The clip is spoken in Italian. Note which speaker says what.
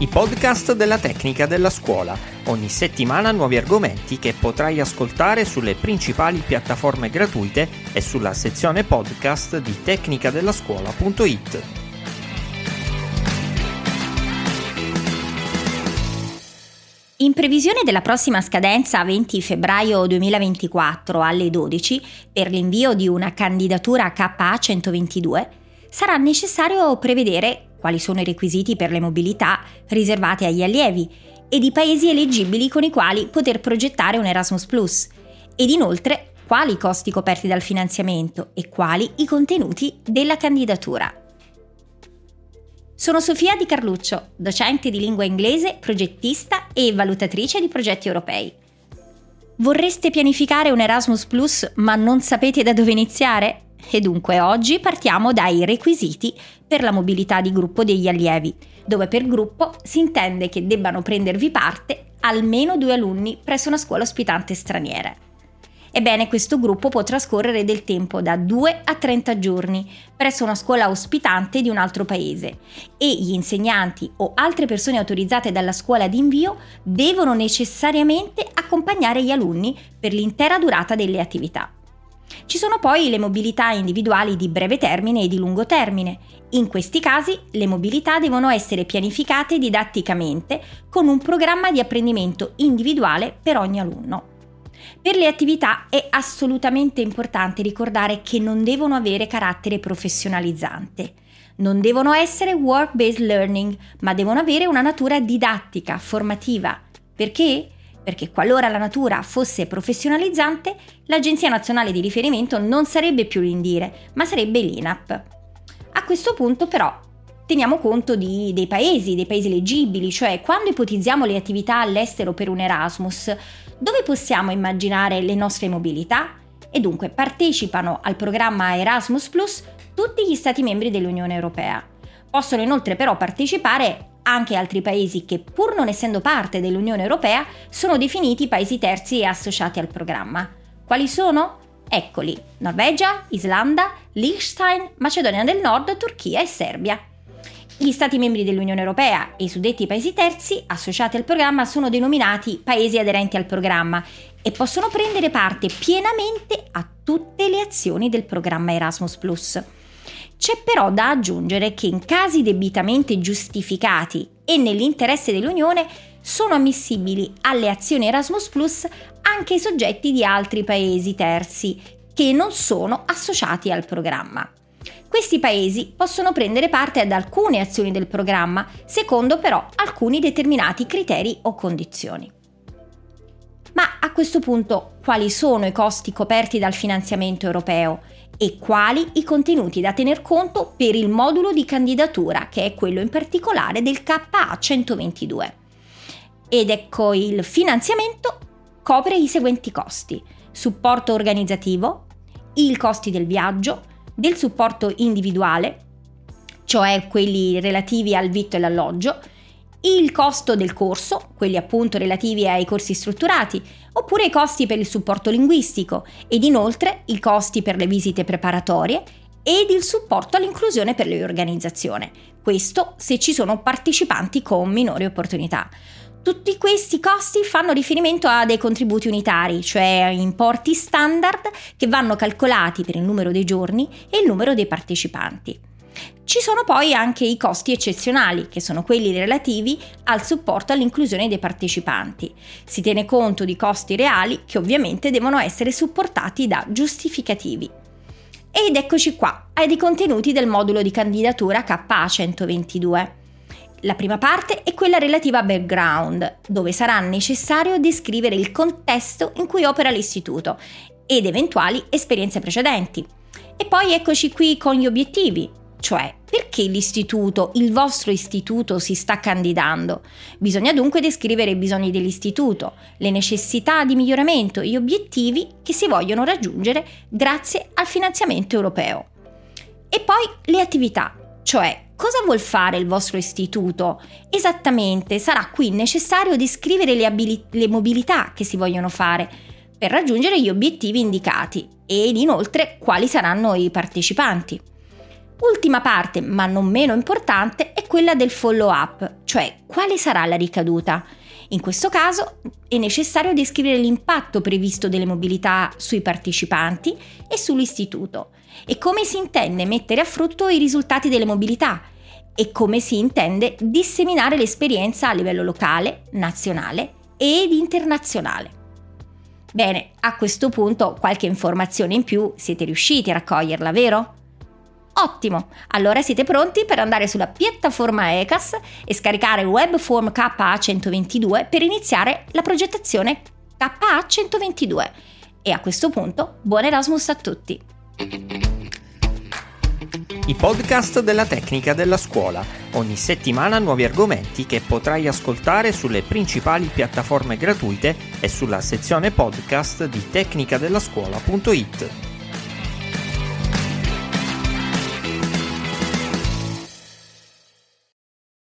Speaker 1: i podcast della tecnica della scuola. Ogni settimana nuovi argomenti che potrai ascoltare sulle principali piattaforme gratuite e sulla sezione podcast di tecnicadellascuola.it.
Speaker 2: In previsione della prossima scadenza 20 febbraio 2024 alle 12 per l'invio di una candidatura KA 122, sarà necessario prevedere quali sono i requisiti per le mobilità riservate agli allievi ed i paesi eleggibili con i quali poter progettare un Erasmus ⁇ ed inoltre quali i costi coperti dal finanziamento e quali i contenuti della candidatura. Sono Sofia Di Carluccio, docente di lingua inglese, progettista e valutatrice di progetti europei. Vorreste pianificare un Erasmus ma non sapete da dove iniziare? E dunque oggi partiamo dai requisiti per la mobilità di gruppo degli allievi, dove per gruppo si intende che debbano prendervi parte almeno due alunni presso una scuola ospitante straniera. Ebbene, questo gruppo può trascorrere del tempo da 2 a 30 giorni presso una scuola ospitante di un altro paese e gli insegnanti o altre persone autorizzate dalla scuola di invio devono necessariamente accompagnare gli alunni per l'intera durata delle attività. Ci sono poi le mobilità individuali di breve termine e di lungo termine. In questi casi le mobilità devono essere pianificate didatticamente con un programma di apprendimento individuale per ogni alunno. Per le attività è assolutamente importante ricordare che non devono avere carattere professionalizzante. Non devono essere work-based learning, ma devono avere una natura didattica, formativa. Perché? Perché qualora la natura fosse professionalizzante, l'Agenzia Nazionale di Riferimento non sarebbe più l'Indire, ma sarebbe l'INAP. A questo punto però teniamo conto di, dei paesi, dei paesi leggibili, cioè quando ipotizziamo le attività all'estero per un Erasmus, dove possiamo immaginare le nostre mobilità? E dunque partecipano al programma Erasmus Plus tutti gli Stati membri dell'Unione Europea. Possono inoltre però partecipare anche altri paesi che, pur non essendo parte dell'Unione Europea, sono definiti paesi terzi e associati al programma. Quali sono? Eccoli, Norvegia, Islanda, Liechtenstein, Macedonia del Nord, Turchia e Serbia. Gli Stati membri dell'Unione Europea e i suddetti paesi terzi associati al programma sono denominati paesi aderenti al programma e possono prendere parte pienamente a tutte le azioni del programma Erasmus ⁇ c'è però da aggiungere che in casi debitamente giustificati e nell'interesse dell'Unione sono ammissibili alle azioni Erasmus Plus anche i soggetti di altri paesi terzi che non sono associati al programma. Questi paesi possono prendere parte ad alcune azioni del programma, secondo però alcuni determinati criteri o condizioni. Ma a questo punto quali sono i costi coperti dal finanziamento europeo? E quali i contenuti da tener conto per il modulo di candidatura, che è quello in particolare del KA 122. Ed ecco il finanziamento copre i seguenti costi: supporto organizzativo, i costi del viaggio, del supporto individuale, cioè quelli relativi al vitto e l'alloggio, il costo del corso, quelli appunto relativi ai corsi strutturati, oppure i costi per il supporto linguistico ed inoltre i costi per le visite preparatorie ed il supporto all'inclusione per l'organizzazione. Questo se ci sono partecipanti con minori opportunità. Tutti questi costi fanno riferimento a dei contributi unitari, cioè importi standard che vanno calcolati per il numero dei giorni e il numero dei partecipanti. Ci sono poi anche i costi eccezionali, che sono quelli relativi al supporto all'inclusione dei partecipanti. Si tiene conto di costi reali che ovviamente devono essere supportati da giustificativi. Ed eccoci qua, ai contenuti del modulo di candidatura KA 122. La prima parte è quella relativa a background, dove sarà necessario descrivere il contesto in cui opera l'istituto ed eventuali esperienze precedenti. E poi eccoci qui con gli obiettivi, cioè, perché l'istituto, il vostro istituto, si sta candidando? Bisogna dunque descrivere i bisogni dell'istituto, le necessità di miglioramento e gli obiettivi che si vogliono raggiungere grazie al finanziamento europeo. E poi le attività, cioè cosa vuol fare il vostro istituto? Esattamente, sarà qui necessario descrivere le, abili- le mobilità che si vogliono fare per raggiungere gli obiettivi indicati ed inoltre quali saranno i partecipanti. Ultima parte, ma non meno importante, è quella del follow up, cioè quale sarà la ricaduta. In questo caso è necessario descrivere l'impatto previsto delle mobilità sui partecipanti e sull'istituto e come si intende mettere a frutto i risultati delle mobilità e come si intende disseminare l'esperienza a livello locale, nazionale ed internazionale. Bene, a questo punto qualche informazione in più siete riusciti a raccoglierla, vero? Ottimo! Allora siete pronti per andare sulla piattaforma ECAS e scaricare Webform KA122 per iniziare la progettazione KA122. E a questo punto, buon Erasmus a tutti!
Speaker 1: I podcast della tecnica della scuola. Ogni settimana nuovi argomenti che potrai ascoltare sulle principali piattaforme gratuite e sulla sezione podcast di tecnicadellascuola.it.